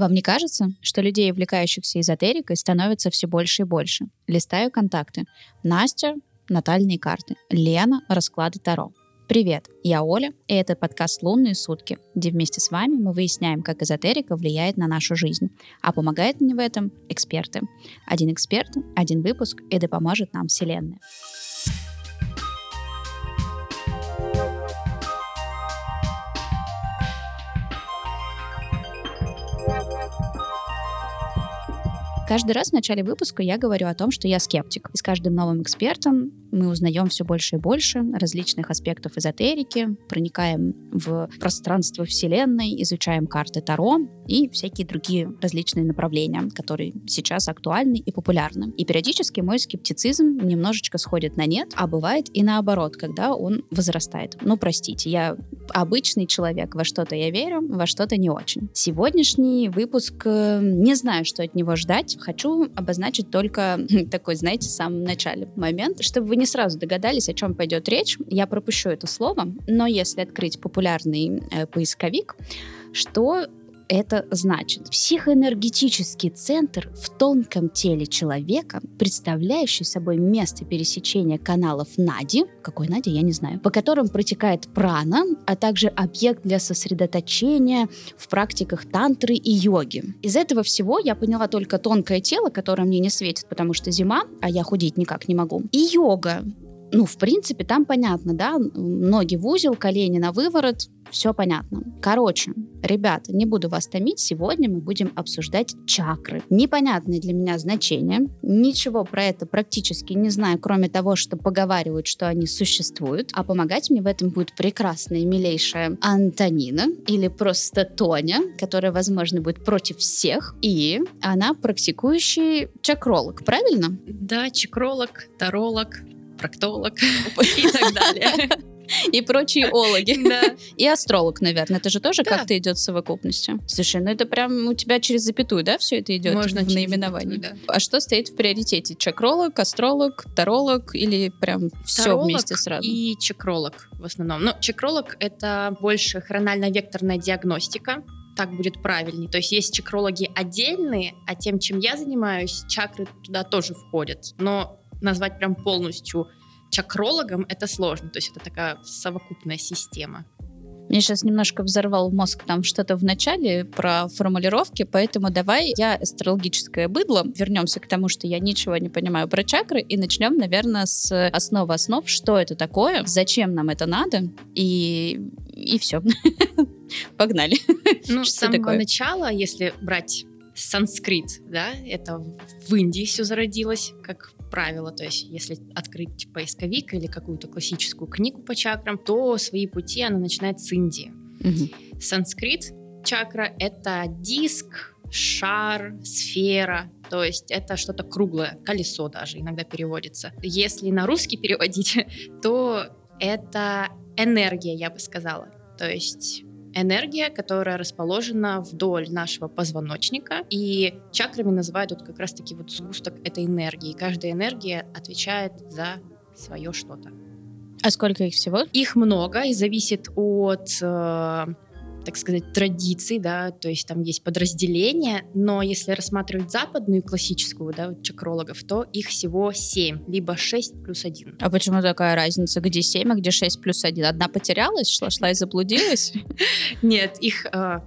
Вам не кажется, что людей, увлекающихся эзотерикой, становится все больше и больше? Листаю контакты. Настя — натальные карты. Лена — расклады Таро. Привет, я Оля, и это подкаст «Лунные сутки», где вместе с вами мы выясняем, как эзотерика влияет на нашу жизнь. А помогают мне в этом эксперты. Один эксперт, один выпуск, и да поможет нам Вселенная. Каждый раз в начале выпуска я говорю о том, что я скептик. И с каждым новым экспертом мы узнаем все больше и больше различных аспектов эзотерики, проникаем в пространство Вселенной, изучаем карты Таро и всякие другие различные направления, которые сейчас актуальны и популярны. И периодически мой скептицизм немножечко сходит на нет, а бывает и наоборот, когда он возрастает. Ну, простите, я обычный человек, во что-то я верю, во что-то не очень. Сегодняшний выпуск, э, не знаю, что от него ждать, хочу обозначить только такой, знаете, в самом начале момент, чтобы вы не сразу догадались, о чем пойдет речь. Я пропущу это слово, но если открыть популярный э, поисковик, что это значит? Психоэнергетический центр в тонком теле человека, представляющий собой место пересечения каналов Нади, какой Нади, я не знаю, по которым протекает прана, а также объект для сосредоточения в практиках тантры и йоги. Из этого всего я поняла только тонкое тело, которое мне не светит, потому что зима, а я худеть никак не могу. И йога, ну, в принципе, там понятно, да, ноги в узел, колени на выворот, все понятно. Короче, ребята, не буду вас томить, сегодня мы будем обсуждать чакры. Непонятные для меня значения, ничего про это практически не знаю, кроме того, что поговаривают, что они существуют, а помогать мне в этом будет прекрасная и милейшая Антонина, или просто Тоня, которая, возможно, будет против всех, и она практикующий чакролог, правильно? Да, чакролог, таролог, проктолог и так далее. И прочие ологи. Да. И астролог, наверное. Это же тоже да. как-то идет в совокупности. Слушай, ну это прям у тебя через запятую, да, все это идет Можно в наименовании? Запятую, да. А что стоит в приоритете? Чакролог, астролог, таролог или прям все вместе сразу? и чакролог в основном. Ну, чакролог — это больше хронально-векторная диагностика, так будет правильнее. То есть есть чакрологи отдельные, а тем, чем я занимаюсь, чакры туда тоже входят. Но назвать прям полностью чакрологом это сложно. То есть это такая совокупная система. Мне сейчас немножко взорвал мозг там что-то в начале про формулировки, поэтому давай я астрологическое быдло. Вернемся к тому, что я ничего не понимаю про чакры, и начнем, наверное, с основы основ, что это такое, зачем нам это надо, и, и все. Погнали. Ну, с самого такое? начала, если брать санскрит, да, это в Индии все зародилось, как правило. То есть, если открыть поисковик или какую-то классическую книгу по чакрам, то свои пути она начинает с Индии. Угу. Санскрит чакра — это диск, шар, сфера, то есть это что-то круглое, колесо даже иногда переводится. Если на русский переводить, то это энергия, я бы сказала. То есть энергия, которая расположена вдоль нашего позвоночника. И чакрами называют вот как раз-таки вот сгусток этой энергии. Каждая энергия отвечает за свое что-то. А сколько их всего? Их много и зависит от э, так сказать, традиций, да, то есть там есть подразделения, но если рассматривать западную классическую, да, чакрологов, то их всего 7, либо 6 плюс 1. А почему такая разница? Где 7, а где 6 плюс 1? Одна потерялась, шла, шла и заблудилась? Нет, их э,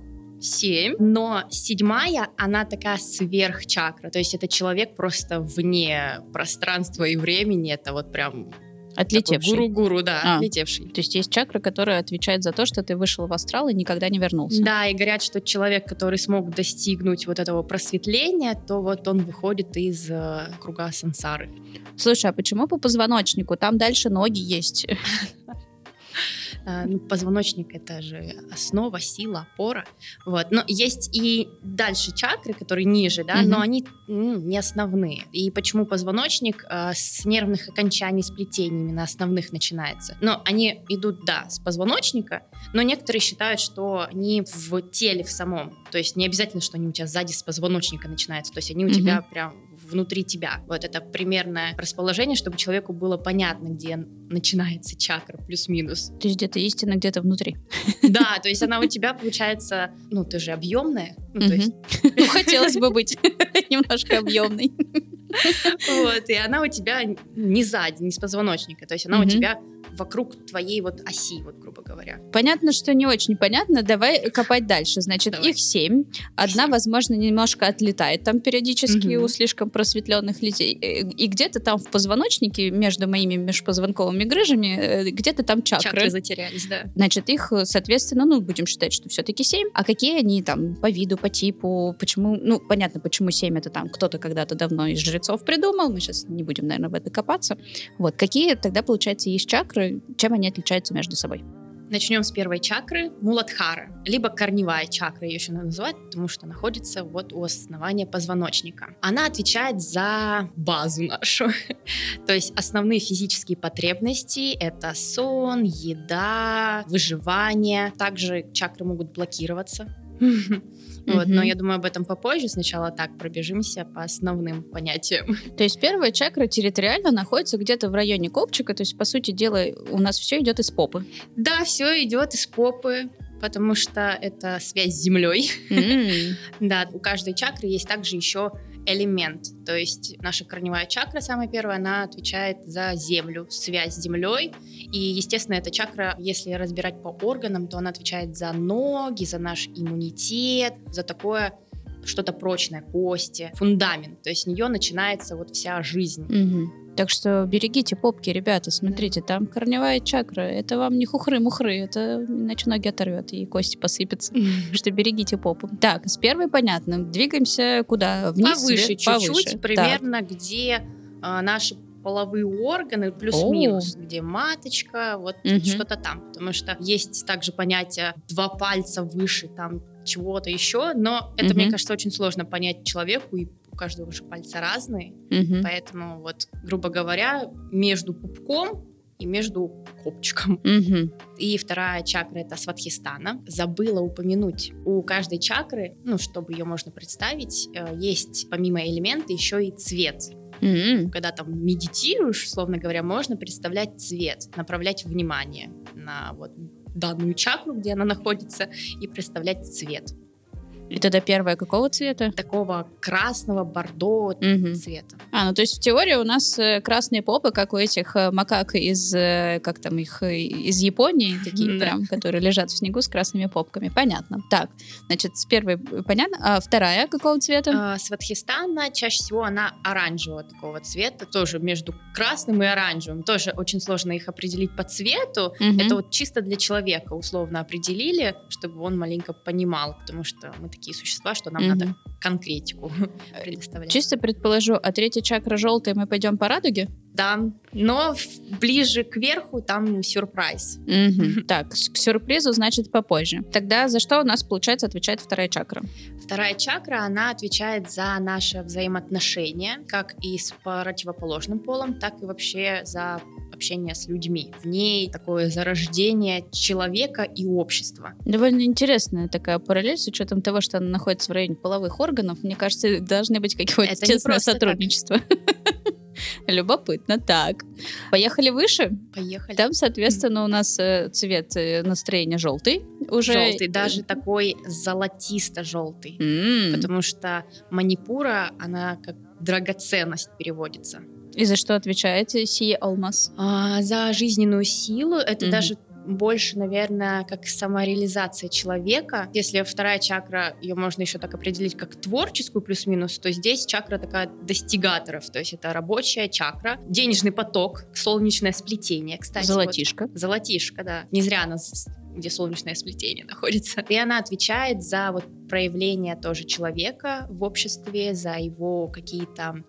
семь, но седьмая, она такая сверхчакра, то есть это человек просто вне пространства и времени, это вот прям Отлетевший. Гуру-гуру, да, а. отлетевший. То есть есть чакра, которая отвечает за то, что ты вышел в астрал и никогда не вернулся. Да, и говорят, что человек, который смог достигнуть вот этого просветления, то вот он выходит из э, круга сансары. Слушай, а почему по позвоночнику? Там дальше ноги есть. А, ну, позвоночник это же основа, сила, опора. Вот. Но есть и дальше чакры, которые ниже, да, mm-hmm. но они ну, не основные. И почему позвоночник а, с нервных окончаний сплетениями на основных начинается? Но они идут, да, с позвоночника, но некоторые считают, что они в теле в самом. То есть не обязательно, что они у тебя сзади с позвоночника начинаются. То есть они у mm-hmm. тебя прям внутри тебя. Вот это примерное расположение, чтобы человеку было понятно, где начинается чакра плюс-минус. То есть где-то истина, где-то внутри. Да, то есть она у тебя получается, ну ты же объемная. Ну, то есть... ну хотелось бы быть немножко объемной. Вот, и она у тебя не сзади, не с позвоночника, то есть она у тебя вокруг твоей вот оси, вот грубо говоря. Понятно, что не очень понятно. Давай копать дальше. Значит, Давай. их семь. Одна, 7. возможно, немножко отлетает там периодически угу. у слишком просветленных людей. Э, и где-то там в позвоночнике между моими межпозвонковыми грыжами э, где-то там чакры. Чакры затерялись, да. Значит, их, соответственно, ну, будем считать, что все-таки семь. А какие они там по виду, по типу, почему, ну, понятно, почему семь это там кто-то когда-то давно из жрецов придумал. Мы сейчас не будем, наверное, в это копаться. Вот, какие тогда, получается, есть чакры, чакры, чем они отличаются между собой? Начнем с первой чакры, Муладхара, либо корневая чакра, ее еще надо называть, потому что находится вот у основания позвоночника. Она отвечает за базу нашу, то есть основные физические потребности — это сон, еда, выживание. Также чакры могут блокироваться, Вот, но я думаю, об этом попозже. Сначала так пробежимся по основным понятиям. То есть первая чакра территориально находится где-то в районе копчика, то есть, по сути дела, у нас все идет из попы. Да, все идет из попы потому что это связь с землей. Mm. да, у каждой чакры есть также еще элемент. То есть наша корневая чакра, самая первая, она отвечает за землю, связь с землей. И, естественно, эта чакра, если разбирать по органам, то она отвечает за ноги, за наш иммунитет, за такое что-то прочное, кости, фундамент. То есть с нее начинается вот вся жизнь. Угу. Так что берегите попки, ребята, смотрите, там корневая чакра, это вам не хухры-мухры, это иначе ноги оторвет и кости посыпятся. Что берегите попу. Так, с первой понятно. Двигаемся куда? Вниз? Повыше чуть-чуть, примерно где а, наши половые органы плюс-минус, где маточка, вот угу. что-то там. Потому что есть также понятие два пальца выше там чего-то еще, но это, угу. мне кажется, очень сложно понять человеку и у каждого же пальца разные, угу. поэтому вот, грубо говоря, между пупком и между копчиком. Угу. И вторая чакра это Сватхистана. Забыла упомянуть, у каждой чакры, ну, чтобы ее можно представить, э, есть помимо элемента еще и цвет. Mm-hmm. Когда там медитируешь, условно говоря, можно представлять цвет, направлять внимание на вот данную чакру, где она находится, и представлять цвет. И тогда первая какого цвета? Такого красного, бордо угу. цвета. А, ну то есть в теории у нас э, красные попы, как у этих э, макак из, э, как там их, из Японии, такие прям, которые лежат в снегу с красными попками. Понятно. Так, значит, с первой понятно. А вторая какого цвета? А, Сватхистана чаще всего она оранжевого такого цвета, тоже между красным и оранжевым. Тоже очень сложно их определить по цвету. Угу. Это вот чисто для человека условно определили, чтобы он маленько понимал, потому что мы такие такие существа, что нам mm-hmm. надо конкретику предоставлять. Чисто предположу, а третья чакра желтая, мы пойдем по радуге? Да, но ближе к верху там сюрприз. Угу. Так, к сюрпризу значит попозже. Тогда за что у нас, получается, отвечает вторая чакра? Вторая чакра, она отвечает за наши взаимоотношения, как и с противоположным полом, так и вообще за общение с людьми. В ней такое зарождение человека и общества. Довольно интересная такая параллель с учетом того, что она находится в районе половых органов. Мне кажется, должны быть какие-то тесное сотрудничество. Любопытно. Так. Поехали выше? Поехали. Там, соответственно, у нас э, цвет э, настроения желтый. Уже... Желтый, даже такой золотисто-желтый. Mm. Потому что манипура, она как драгоценность переводится. И за что отвечаете сие алмаз? А, за жизненную силу. Это даже больше, наверное, как самореализация человека. Если вторая чакра, ее можно еще так определить как творческую плюс-минус, то здесь чакра такая достигаторов, то есть это рабочая чакра, денежный поток, солнечное сплетение, кстати. Золотишко. Вот, золотишко, да. Не зря она где солнечное сплетение находится. И она отвечает за вот проявление тоже человека в обществе, за его какие-то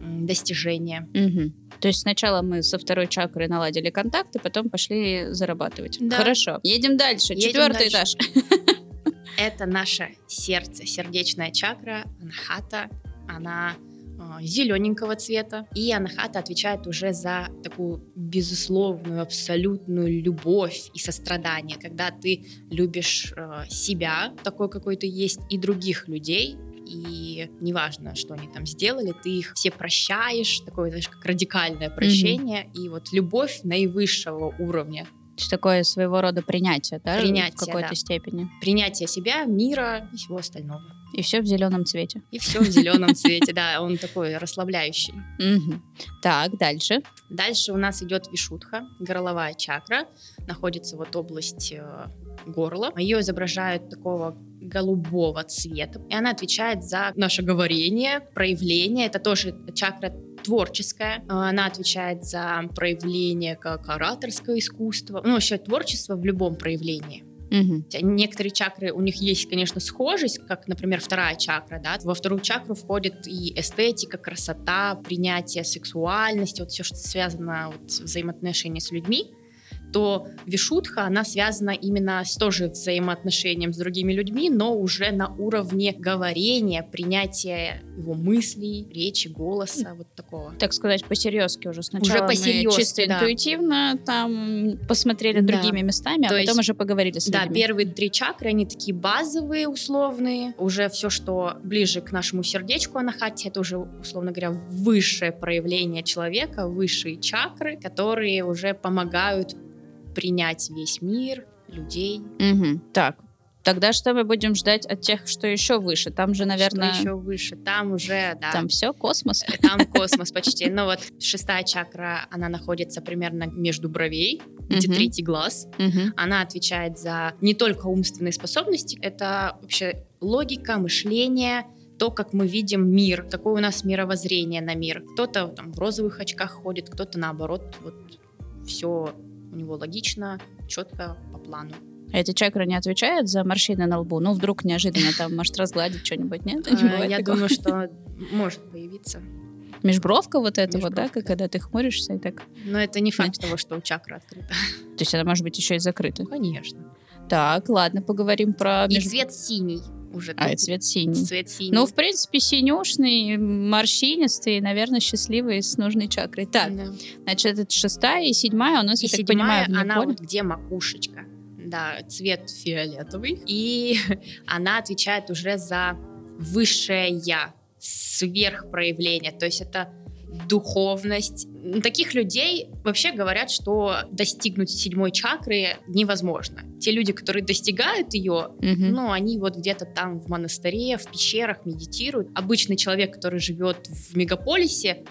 достижения. Угу. То есть сначала мы со второй чакры наладили контакты, потом пошли зарабатывать. Да. Хорошо. Едем дальше. Едем Четвертый дальше. этаж. Это наше сердце, сердечная чакра, анахата. Она э, зелененького цвета. И анахата отвечает уже за такую безусловную, абсолютную любовь и сострадание, когда ты любишь э, себя, такой какой ты есть, и других людей, и неважно, что они там сделали, ты их все прощаешь, такое, знаешь, как радикальное прощение, mm-hmm. и вот любовь наивысшего уровня. То есть такое своего рода принятие, да? Принятие, в какой-то да. степени. Принятие себя, мира и всего остального. И все в зеленом цвете. И все в зеленом цвете, да, он такой расслабляющий. Так, дальше. Дальше у нас идет вишутха, горловая чакра, находится вот область э, горла. Ее изображают такого голубого цвета, и она отвечает за наше говорение, проявление. Это тоже чакра творческая. Она отвечает за проявление как ораторского искусства. Ну, вообще творчество в любом проявлении. Угу. Некоторые чакры, у них есть, конечно, схожесть, как, например, вторая чакра, да, во вторую чакру входит и эстетика, красота, принятие сексуальности, вот все, что связано вот, взаимоотношения с людьми то Вишутха, она связана именно с тоже взаимоотношением с другими людьми, но уже на уровне говорения, принятия его мыслей, речи, голоса, вот такого. Так сказать, по-серьезки уже. Сначала уже по чисто да. интуитивно там посмотрели да. другими местами, а то потом есть, уже поговорили с Да, людьми. первые три чакры, они такие базовые, условные. Уже все, что ближе к нашему сердечку анахати, это уже, условно говоря, высшее проявление человека, высшие чакры, которые уже помогают принять весь мир, людей. Угу. Так, Тогда что мы будем ждать от тех, что еще выше? Там же, наверное... Что еще выше? Там уже, да. Там все космос? Э, там космос почти. Ну вот шестая чакра, она находится примерно между бровей, где третий глаз. Она отвечает за не только умственные способности, это вообще логика, мышление, то, как мы видим мир, какое у нас мировоззрение на мир. Кто-то там в розовых очках ходит, кто-то наоборот, вот все у него логично, четко, по плану. А эта чакра не отвечает за морщины на лбу? Ну, вдруг неожиданно там может разгладить что-нибудь, нет? А, я думаю, что может появиться. Межбровка вот эта вот, да, когда ты хмуришься и так... Но это не факт того, что у чакры открыта. То есть она может быть еще и закрыта? Конечно. Так, ладно, поговорим про... И цвет синий уже. А, цвет синий. Цвет синий. Ну, в принципе, синюшный, морщинистый, наверное, счастливый с нужной чакрой. Так, да. значит, это шестая и седьмая у нас, и я так понимаю, она вот где макушечка. Да, цвет фиолетовый. И она отвечает уже за высшее я, сверхпроявление. То есть это духовность. Таких людей вообще говорят, что достигнуть седьмой чакры невозможно. Те люди, которые достигают ее, угу. ну, они вот где-то там в монастыре, в пещерах медитируют. Обычный человек, который живет в мегаполисе,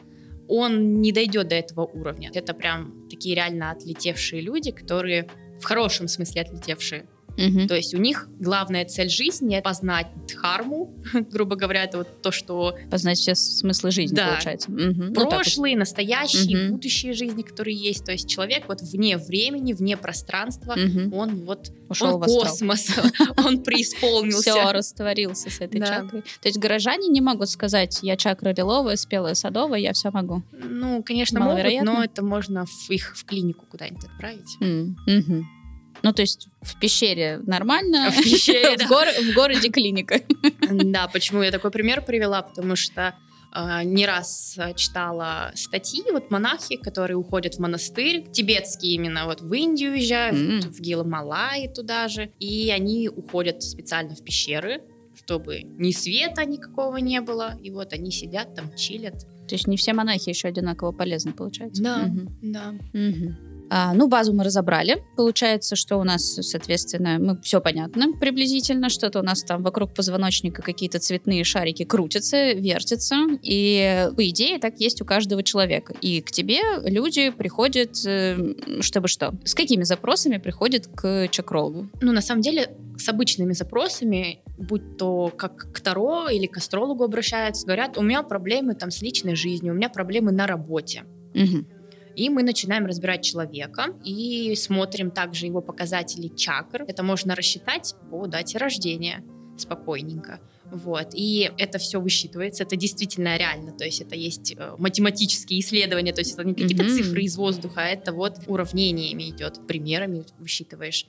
он не дойдет до этого уровня. Это прям такие реально отлетевшие люди, которые в хорошем смысле отлетевшие. Угу. То есть у них главная цель жизни — познать дхарму, грубо говоря, это вот то, что... Познать все смыслы жизни, да. получается. Угу. Прошлые, вот настоящие, угу. будущие жизни, которые есть. То есть человек вот вне времени, вне пространства, угу. он вот... Ушел он в космос, он преисполнился. Все, растворился с этой чакрой. То есть горожане не могут сказать, я чакра лиловая, спелая садовая, я все могу. Ну, конечно, могут, но это можно их в клинику куда-нибудь отправить. Ну, то есть в пещере нормально, в, пещере, в, гор, в городе клиника. Да, почему я такой пример привела, потому что э, не раз читала статьи, вот монахи, которые уходят в монастырь, тибетские именно, вот в Индию уезжают, mm. в Гималайи туда же, и они уходят специально в пещеры, чтобы ни света никакого не было, и вот они сидят там, чилят. То есть не все монахи еще одинаково полезны, получается? Да, угу. да. Угу. А, ну, базу мы разобрали. Получается, что у нас, соответственно, мы все понятно приблизительно. Что-то у нас там вокруг позвоночника какие-то цветные шарики крутятся, вертятся. И по идее так есть у каждого человека. И к тебе люди приходят, э, чтобы что? С какими запросами приходят к чакрологу? Ну, на самом деле, с обычными запросами, будь то как к Таро или к астрологу обращаются, говорят, у меня проблемы там с личной жизнью, у меня проблемы на работе. Угу. И мы начинаем разбирать человека и смотрим также его показатели чакр. Это можно рассчитать по дате рождения спокойненько. Вот. И это все высчитывается, это действительно реально, то есть это есть э, математические исследования, то есть это не какие-то mm-hmm. цифры из воздуха, а это вот уравнениями идет, примерами высчитываешь.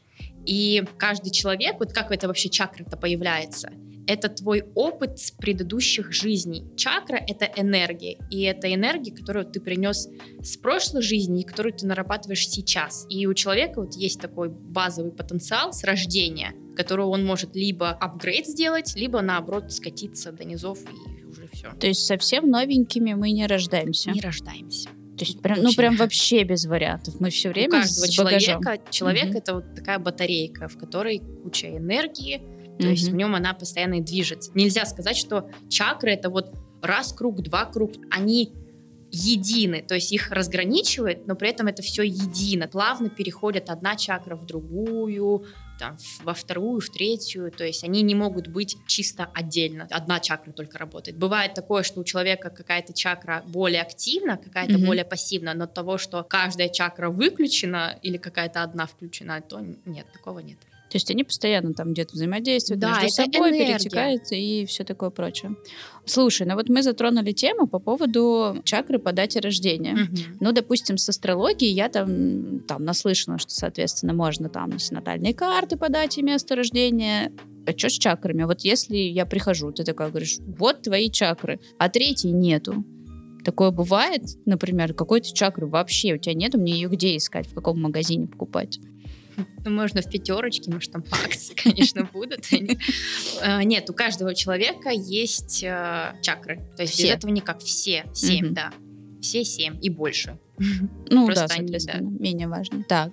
И каждый человек, вот как это вообще чакра-то появляется, это твой опыт с предыдущих жизней. Чакра — это энергия, и это энергия, которую ты принес с прошлой жизни, и которую ты нарабатываешь сейчас. И у человека вот есть такой базовый потенциал с рождения, которого он может либо апгрейд сделать, либо наоборот скатиться до низов и уже все. То есть совсем новенькими мы не рождаемся? Не рождаемся. То есть прям, ну прям вообще без вариантов. Мы все время У каждого с человека, человек угу. это вот такая батарейка, в которой куча энергии, то mm есть в нем она постоянно движется. Нельзя сказать, что чакры это вот раз круг, два круг. Они едины, то есть их разграничивает, но при этом это все едино. Плавно переходят одна чакра в другую, там, во вторую, в третью, то есть они не могут быть чисто отдельно, одна чакра только работает. Бывает такое, что у человека какая-то чакра более активна, какая-то mm-hmm. более пассивна, но того, что каждая чакра выключена или какая-то одна включена, то нет, такого нет. То есть они постоянно там где-то взаимодействуют да, между собой, энергия. перетекают и все такое прочее. Слушай, ну вот мы затронули тему по поводу чакры по дате рождения. Угу. Ну, допустим, с астрологией я там, там наслышана, что, соответственно, можно там натальные карты по дате места рождения. А что с чакрами? Вот если я прихожу, ты такая говоришь, вот твои чакры, а третьей нету. Такое бывает, например, какой-то чакры вообще у тебя нету, мне ее где искать, в каком магазине покупать? Ну, можно в пятерочке, может, там акции, конечно, будут. А, нет, у каждого человека есть э, чакры. То есть без этого никак. Все. Семь, да. Все семь и больше. Ну да, соответственно, менее важно. Так,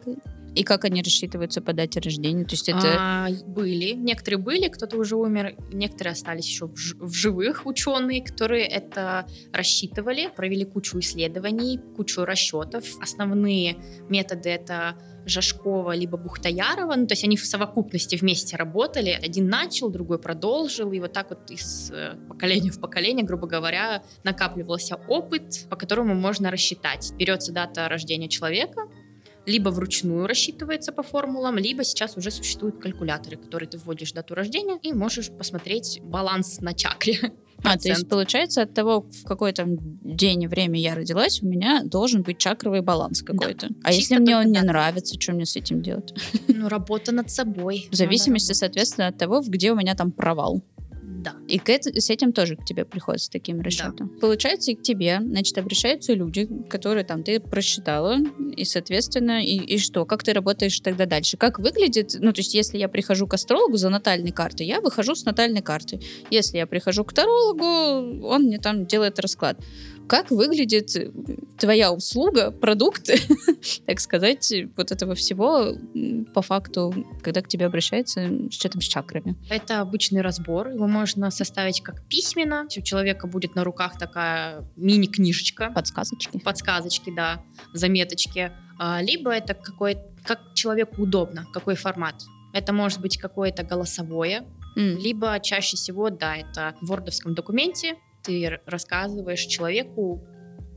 и как они рассчитываются по дате рождения? То есть это... А, были. Некоторые были, кто-то уже умер. Некоторые остались еще в, живых ученые, которые это рассчитывали, провели кучу исследований, кучу расчетов. Основные методы это Жашкова либо Бухтаярова, ну, то есть они в совокупности вместе работали. Один начал, другой продолжил, и вот так вот из э, поколения в поколение, грубо говоря, накапливался опыт, по которому можно рассчитать. Берется дата рождения человека, либо вручную рассчитывается по формулам, либо сейчас уже существуют калькуляторы, которые ты вводишь дату рождения и можешь посмотреть баланс на чакре. А, то есть получается от того, в какой там день и время я родилась, у меня должен быть чакровый баланс какой-то. Да. А Чисто если мне он не нравится, что мне с этим делать? Ну, работа над собой. В зависимости, соответственно, от того, где у меня там провал. Да. И к это, с этим тоже к тебе приходят с таким расчетом. Да. Получается, и к тебе, значит, обращаются люди, которые там ты просчитала, и, соответственно, и, и что? Как ты работаешь тогда дальше? Как выглядит, ну, то есть, если я прихожу к астрологу за натальной картой, я выхожу с натальной карты. Если я прихожу к тарологу, он мне там делает расклад как выглядит твоя услуга, продукт, так сказать, вот этого всего по факту, когда к тебе обращаются с чем-то с чакрами? Это обычный разбор. Его можно составить как письменно. У человека будет на руках такая мини-книжечка. Подсказочки. Подсказочки, да, заметочки. А, либо это какой как человеку удобно, какой формат. Это может быть какое-то голосовое, Mm. Либо чаще всего, да, это в вордовском документе ты рассказываешь человеку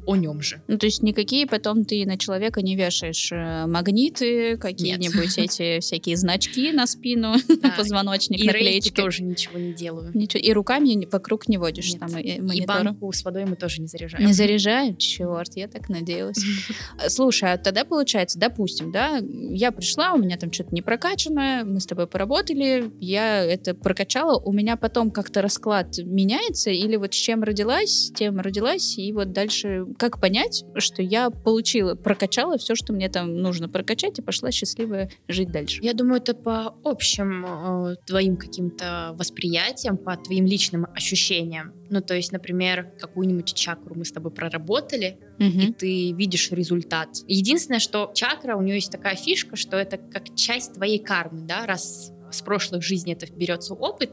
о нем же. Ну, то есть никакие потом ты на человека не вешаешь э, магниты, какие-нибудь эти всякие значки на спину, да. позвоночник, и наклеечки. тоже ничего не делаю. Ничего. И руками вокруг не водишь Нет. там и, и банку с водой мы тоже не заряжаем. Не заряжаем? Черт, я так надеялась. Слушай, а тогда получается, допустим, да, я пришла, у меня там что-то не прокачанное, мы с тобой поработали, я это прокачала, у меня потом как-то расклад меняется, или вот с чем родилась, тем родилась, и вот дальше как понять, что я получила, прокачала все, что мне там нужно прокачать, и пошла счастливая жить дальше? Я думаю, это по общим э, твоим каким-то восприятиям, по твоим личным ощущениям. Ну, то есть, например, какую-нибудь чакру мы с тобой проработали, угу. и ты видишь результат. Единственное, что чакра, у нее есть такая фишка, что это как часть твоей кармы, да, раз с прошлых жизней это берется опыт,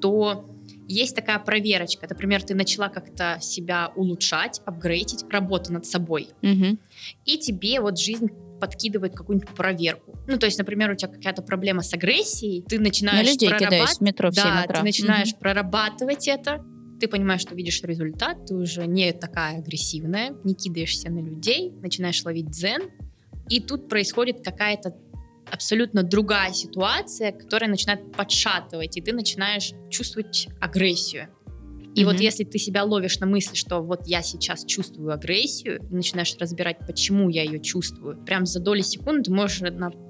то есть такая проверочка. Например, ты начала как-то себя улучшать, апгрейдить, работа над собой. Угу. И тебе вот жизнь подкидывает какую-нибудь проверку. Ну, то есть, например, у тебя какая-то проблема с агрессией, ты начинаешь На людей прорабат... в метро да, ты начинаешь угу. прорабатывать это, ты понимаешь, что видишь результат, ты уже не такая агрессивная, не кидаешься на людей, начинаешь ловить дзен, и тут происходит какая-то абсолютно другая ситуация, которая начинает подшатывать, и ты начинаешь чувствовать агрессию. И mm-hmm. вот если ты себя ловишь на мысли, что вот я сейчас чувствую агрессию, и начинаешь разбирать, почему я ее чувствую, прям за доли секунды можешь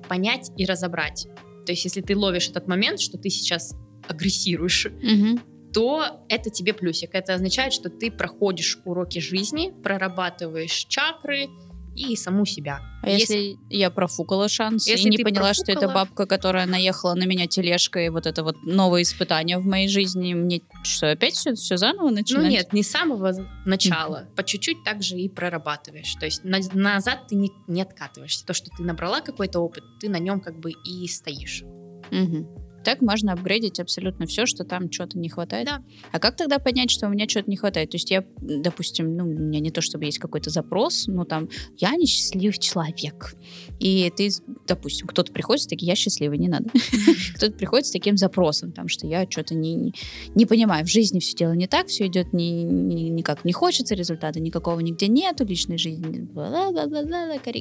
понять и разобрать. То есть если ты ловишь этот момент, что ты сейчас агрессируешь, угу. то это тебе плюсик. Это означает, что ты проходишь уроки жизни, прорабатываешь чакры, и саму себя. А если, если я профукала шанс если и не поняла, профукала... что это бабка, которая наехала на меня тележкой, вот это вот новое испытание в моей жизни, мне что, опять все, все заново начинать? Ну нет, не с самого начала. Mm-hmm. По чуть-чуть так же и прорабатываешь. То есть на, назад ты не, не откатываешься. То, что ты набрала какой-то опыт, ты на нем как бы и стоишь. Mm-hmm. Так можно апгрейдить абсолютно все, что там что-то не хватает. Да. А как тогда понять, что у меня что-то не хватает? То есть я, допустим, ну, у меня не то, чтобы есть какой-то запрос, но там, я несчастливый человек. И ты, допустим, кто-то приходит с таким, я счастливый, не надо. Кто-то приходит с таким запросом, там, что я что-то не, не понимаю, в жизни все дело не так, все идет ни, ни, никак не хочется, результата никакого нигде нету, личной жизни.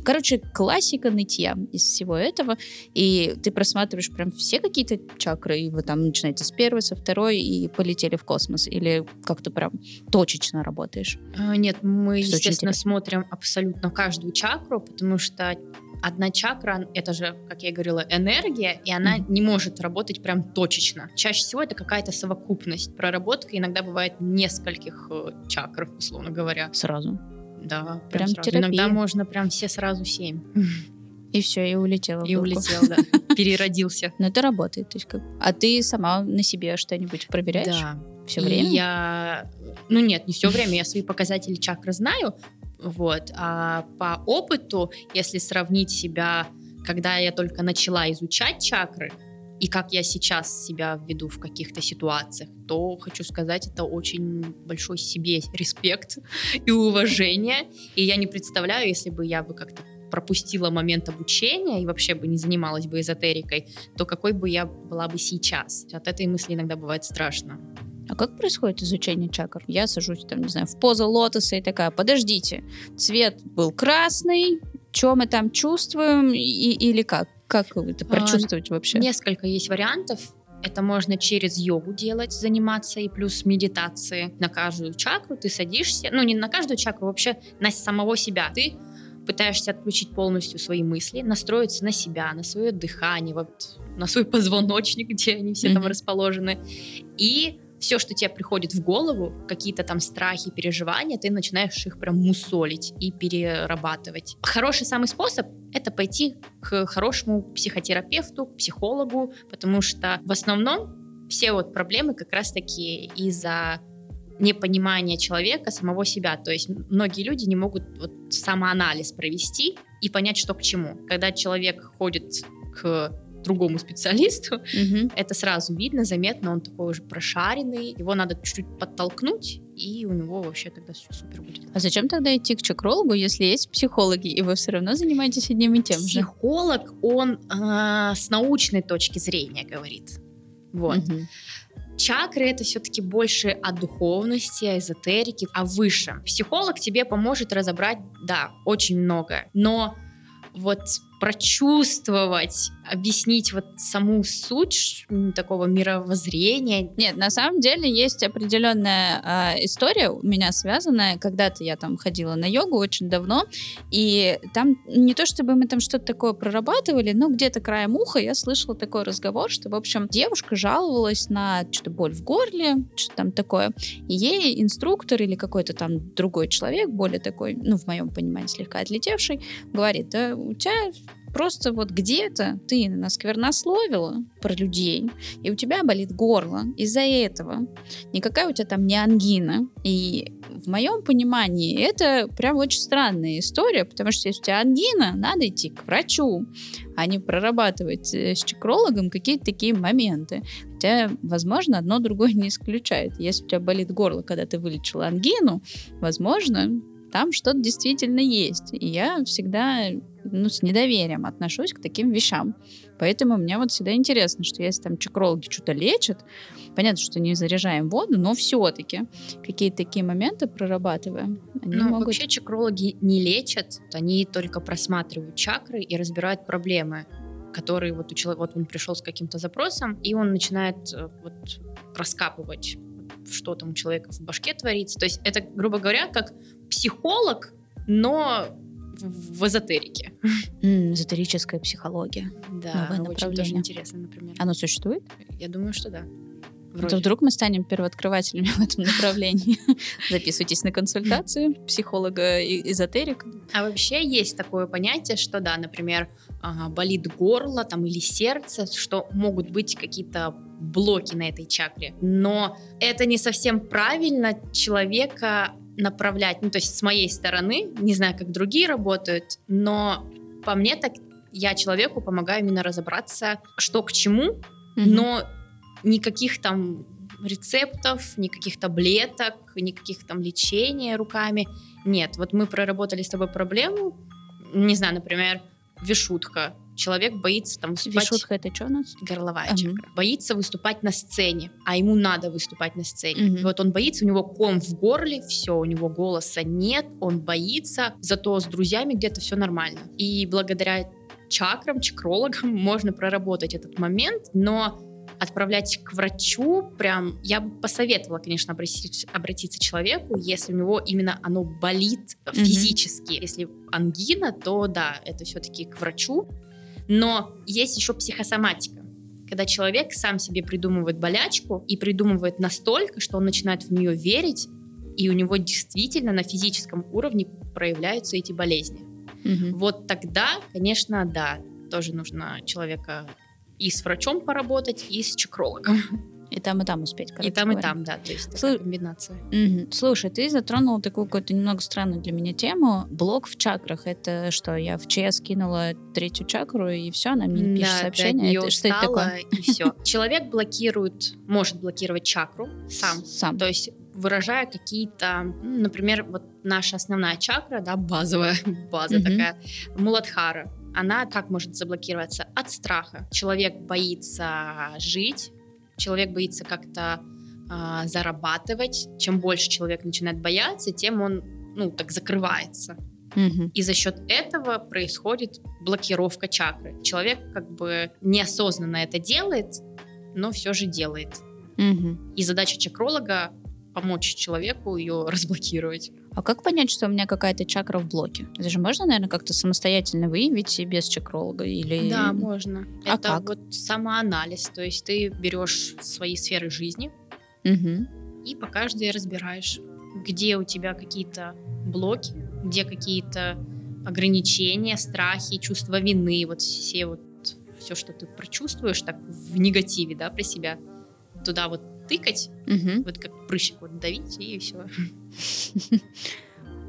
Короче, классика нытья из всего этого. И ты просматриваешь прям все какие-то чакры, и вы там начинаете с первой, со второй и полетели в космос? Или как-то прям точечно работаешь? А, нет, мы, Что естественно, смотрим абсолютно каждую чакру, потому что одна чакра, это же, как я говорила, энергия, и она mm-hmm. не может работать прям точечно. Чаще всего это какая-то совокупность проработка, иногда бывает нескольких э, чакр, условно говоря. Сразу? Да, прям, прям сразу. Терапия. Иногда можно прям все сразу семь. И все, и улетела. И улетел, да. Переродился. Но это работает. То есть как... А ты сама на себе что-нибудь проверяешь? Да. Все время? И я... Ну нет, не все время. Я свои показатели чакры знаю. Вот. А по опыту, если сравнить себя, когда я только начала изучать чакры, и как я сейчас себя веду в каких-то ситуациях, то хочу сказать, это очень большой себе респект и уважение. И я не представляю, если бы я бы как-то пропустила момент обучения и вообще бы не занималась бы эзотерикой, то какой бы я была бы сейчас? От этой мысли иногда бывает страшно. А как происходит изучение чакр? Я сажусь там, не знаю, в позу лотоса и такая, подождите, цвет был красный, что мы там чувствуем и, или как? Как это а, прочувствовать а, вообще? Несколько есть вариантов. Это можно через йогу делать, заниматься, и плюс медитации. На каждую чакру ты садишься, ну не на каждую чакру, вообще на самого себя. Ты пытаешься отключить полностью свои мысли, настроиться на себя, на свое дыхание, вот, на свой позвоночник, где они все mm-hmm. там расположены. И все, что тебе приходит в голову, какие-то там страхи, переживания, ты начинаешь их прям мусолить и перерабатывать. Хороший самый способ — это пойти к хорошему психотерапевту, к психологу, потому что в основном все вот проблемы как раз-таки из-за непонимание человека, самого себя. То есть многие люди не могут вот самоанализ провести и понять, что к чему. Когда человек ходит к другому специалисту, угу. это сразу видно, заметно, он такой уже прошаренный, его надо чуть-чуть подтолкнуть, и у него вообще тогда все супер будет. А зачем тогда идти к чакрологу, если есть психологи, и вы все равно занимаетесь одним и тем же? Психолог, он э, с научной точки зрения говорит. Вот. Угу. Чакры это все-таки больше о духовности, о эзотерике, о высшем. Психолог тебе поможет разобрать, да, очень много, но вот прочувствовать, объяснить вот саму суть такого мировоззрения. Нет, на самом деле есть определенная э, история у меня связанная. Когда-то я там ходила на йогу очень давно, и там не то чтобы мы там что-то такое прорабатывали, но где-то краем уха я слышала такой разговор, что, в общем, девушка жаловалась на что-то боль в горле, что там такое, и ей инструктор или какой-то там другой человек, более такой, ну, в моем понимании, слегка отлетевший, говорит, да у тебя Просто вот где-то ты насквернословила про людей, и у тебя болит горло из-за этого. Никакая у тебя там не ангина. И в моем понимании это прям очень странная история, потому что если у тебя ангина, надо идти к врачу, а не прорабатывать э, с чакрологом какие-то такие моменты. Хотя, возможно, одно другое не исключает. Если у тебя болит горло, когда ты вылечила ангину, возможно, там что-то действительно есть. И я всегда ну, с недоверием отношусь к таким вещам. Поэтому мне вот всегда интересно, что если там чакрологи что-то лечат, понятно, что не заряжаем воду, но все-таки какие-то такие моменты прорабатываем. Они ну, могут... вообще чакрологи не лечат, они только просматривают чакры и разбирают проблемы которые вот у человека, вот он пришел с каким-то запросом, и он начинает э, вот раскапывать что там у человека в башке творится. То есть это, грубо говоря, как психолог, но в эзотерике. Mm, эзотерическая психология. Да, Новое очень тоже интересно, например. Оно существует? Я думаю, что да. Вроде. То вдруг мы станем первооткрывателями в этом направлении. Записывайтесь на консультацию психолога и эзотерика. А вообще есть такое понятие, что да, например, болит горло там или сердце, что могут быть какие-то блоки на этой чакре. Но это не совсем правильно человека направлять, ну то есть с моей стороны, не знаю, как другие работают, но по мне так я человеку помогаю именно разобраться, что к чему, mm-hmm. но никаких там рецептов, никаких таблеток, никаких там лечения руками. Нет, вот мы проработали с тобой проблему, не знаю, например, вишутка. Человек боится там выступать... Вишутка это что у нас? Горловая uh-huh. чакра. Боится выступать на сцене, а ему надо выступать на сцене. Uh-huh. Вот он боится, у него ком в горле, все, у него голоса нет, он боится, зато с друзьями где-то все нормально. И благодаря чакрам, чакрологам можно проработать этот момент, но отправлять к врачу, прям я бы посоветовала, конечно, обратиться, обратиться к человеку, если у него именно оно болит mm-hmm. физически. Если ангина, то да, это все-таки к врачу. Но есть еще психосоматика. Когда человек сам себе придумывает болячку и придумывает настолько, что он начинает в нее верить, и у него действительно на физическом уровне проявляются эти болезни. Угу. Вот тогда, конечно, да, тоже нужно человека и с врачом поработать, и с чакрологом. И там, и там успеть, И там, говоря. и там, да, то есть Слу... комбинация. Угу. Слушай, ты затронула такую какую-то немного странную для меня тему. Блок в чакрах. Это что, я в ЧС кинула третью чакру, и все, она мне пишет да, сообщение? Это, что это такое? и все. Человек блокирует, может блокировать чакру сам. Сам. То есть выражая какие-то, например, вот наша основная чакра, да, базовая база mm такая, муладхара, она как может заблокироваться? От страха. Человек боится жить, человек боится как-то э, зарабатывать. Чем больше человек начинает бояться, тем он, ну, так закрывается. Угу. И за счет этого происходит блокировка чакры. Человек как бы неосознанно это делает, но все же делает. Угу. И задача чакролога помочь человеку ее разблокировать. А как понять, что у меня какая-то чакра в блоке? Это же можно, наверное, как-то самостоятельно выявить без чакролога? Или... Да, можно. А Это как? вот самоанализ. То есть ты берешь свои сферы жизни угу. и по каждой разбираешь, где у тебя какие-то блоки, где какие-то ограничения, страхи, чувство вины, вот все вот все, что ты прочувствуешь так в негативе, да, про себя, туда вот тыкать, угу. вот как прыщик вот давить и все.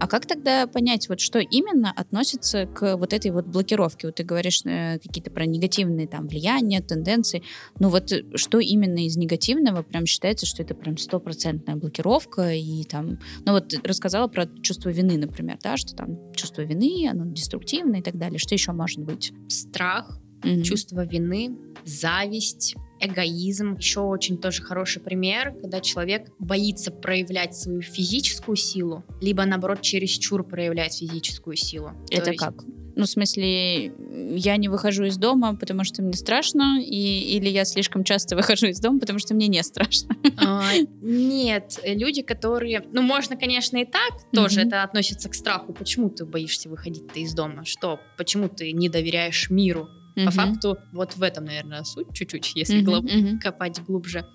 А как тогда понять, вот что именно относится к вот этой вот блокировке? Вот ты говоришь э, какие-то про негативные там влияния, тенденции. Ну вот что именно из негативного прям считается, что это прям стопроцентная блокировка и там... Ну вот рассказала про чувство вины, например, да, что там чувство вины, оно деструктивное и так далее. Что еще может быть? Страх, угу. чувство вины, зависть, эгоизм. Еще очень тоже хороший пример, когда человек боится проявлять свою физическую силу, либо наоборот чересчур проявлять физическую силу. Это есть... как? Ну, в смысле, я не выхожу из дома, потому что мне страшно, и, или я слишком часто выхожу из дома, потому что мне не страшно? А, нет, люди, которые... Ну, можно, конечно, и так, тоже это относится к страху. Почему ты боишься выходить-то из дома? Что? Почему ты не доверяешь миру? Mm-hmm. По факту вот в этом, наверное, суть чуть-чуть, если mm-hmm. глуб... mm-hmm. копать глубже.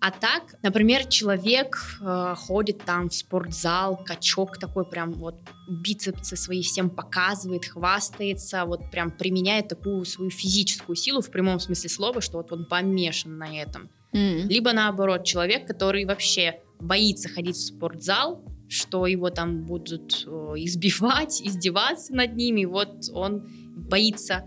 А так, например, человек э, ходит там в спортзал, качок такой прям вот бицепсы свои всем показывает, хвастается, вот прям применяет такую свою физическую силу в прямом смысле слова, что вот он помешан на этом. Mm-hmm. Либо наоборот, человек, который вообще боится ходить в спортзал, что его там будут э, избивать, издеваться над ними, вот он боится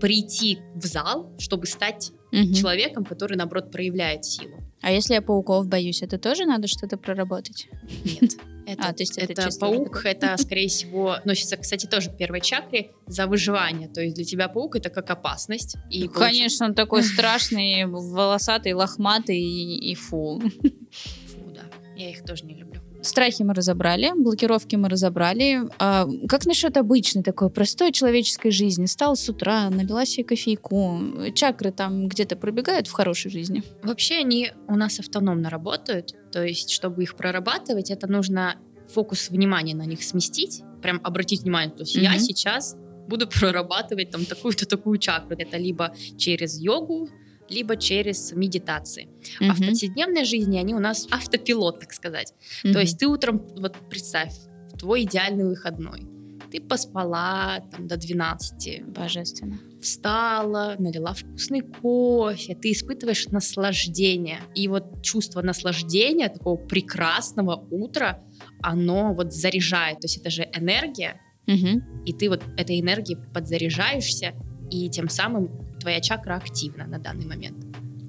прийти в зал, чтобы стать угу. человеком, который, наоборот, проявляет силу. А если я пауков боюсь, это тоже надо что-то проработать? Нет. Это, а, то есть это, это паук, это, скорее всего, относится, кстати, тоже к первой чакре за выживание. То есть для тебя паук это как опасность. И ну, Конечно, он такой страшный, волосатый, лохматый и, и фу. Фу, да. Я их тоже не люблю. Страхи мы разобрали, блокировки мы разобрали. А как насчет обычной такой простой человеческой жизни? Стал с утра, налила себе кофейку. Чакры там где-то пробегают в хорошей жизни? Вообще они у нас автономно работают. То есть, чтобы их прорабатывать, это нужно фокус внимания на них сместить, прям обратить внимание. То есть mm-hmm. я сейчас буду прорабатывать там такую-то такую чакру. Это либо через йогу, либо через медитации. Mm-hmm. А в повседневной жизни они у нас автопилот, так сказать. Mm-hmm. То есть ты утром, вот представь, твой идеальный выходной. Ты поспала там, до 12. Божественно. Встала, налила вкусный кофе. Ты испытываешь наслаждение. И вот чувство наслаждения, такого прекрасного утра, оно вот заряжает. То есть это же энергия. Угу. И ты вот этой энергией подзаряжаешься, и тем самым твоя чакра активна на данный момент.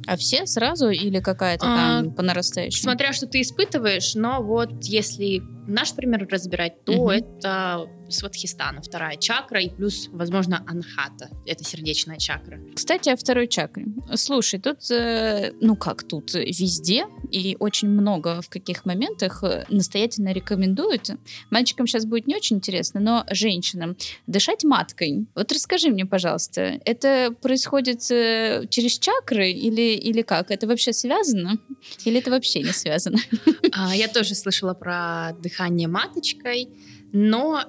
А все сразу или какая-то там а, по нарастающей? Смотря что ты испытываешь, но вот если наш пример разбирать, то угу. это Сватхистана, вторая чакра, и плюс, возможно, Анхата, это сердечная чакра. Кстати, о второй чакре. Слушай, тут, э, ну как тут, везде и очень много в каких моментах э, настоятельно рекомендуют. Мальчикам сейчас будет не очень интересно, но женщинам дышать маткой. Вот расскажи мне, пожалуйста, это происходит э, через чакры или, или как? Это вообще связано? Или это вообще не связано? А, я тоже слышала про дыхание маточкой, но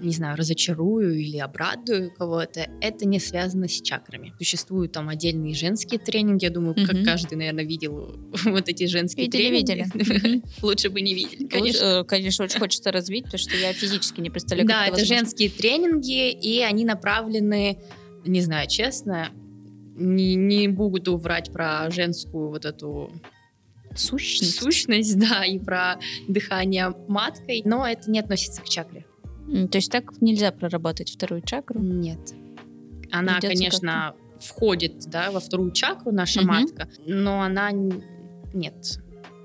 не знаю, разочарую или обрадую кого-то, это не связано с чакрами. Существуют там отдельные женские тренинги, я думаю, как каждый, наверное, видел вот эти женские видели, тренинги. Видели, Лучше бы не видели, конечно. Э, конечно, очень хочется развить, потому что я физически не представляю, Да, это женские тренинги, и они направлены, не знаю, честно, не, не буду врать про женскую вот эту сущность. сущность, да, и про дыхание маткой, но это не относится к чакре. То есть так нельзя проработать вторую чакру? Нет. Она, Придется конечно, входит да, во вторую чакру, наша угу. матка, но она... Нет,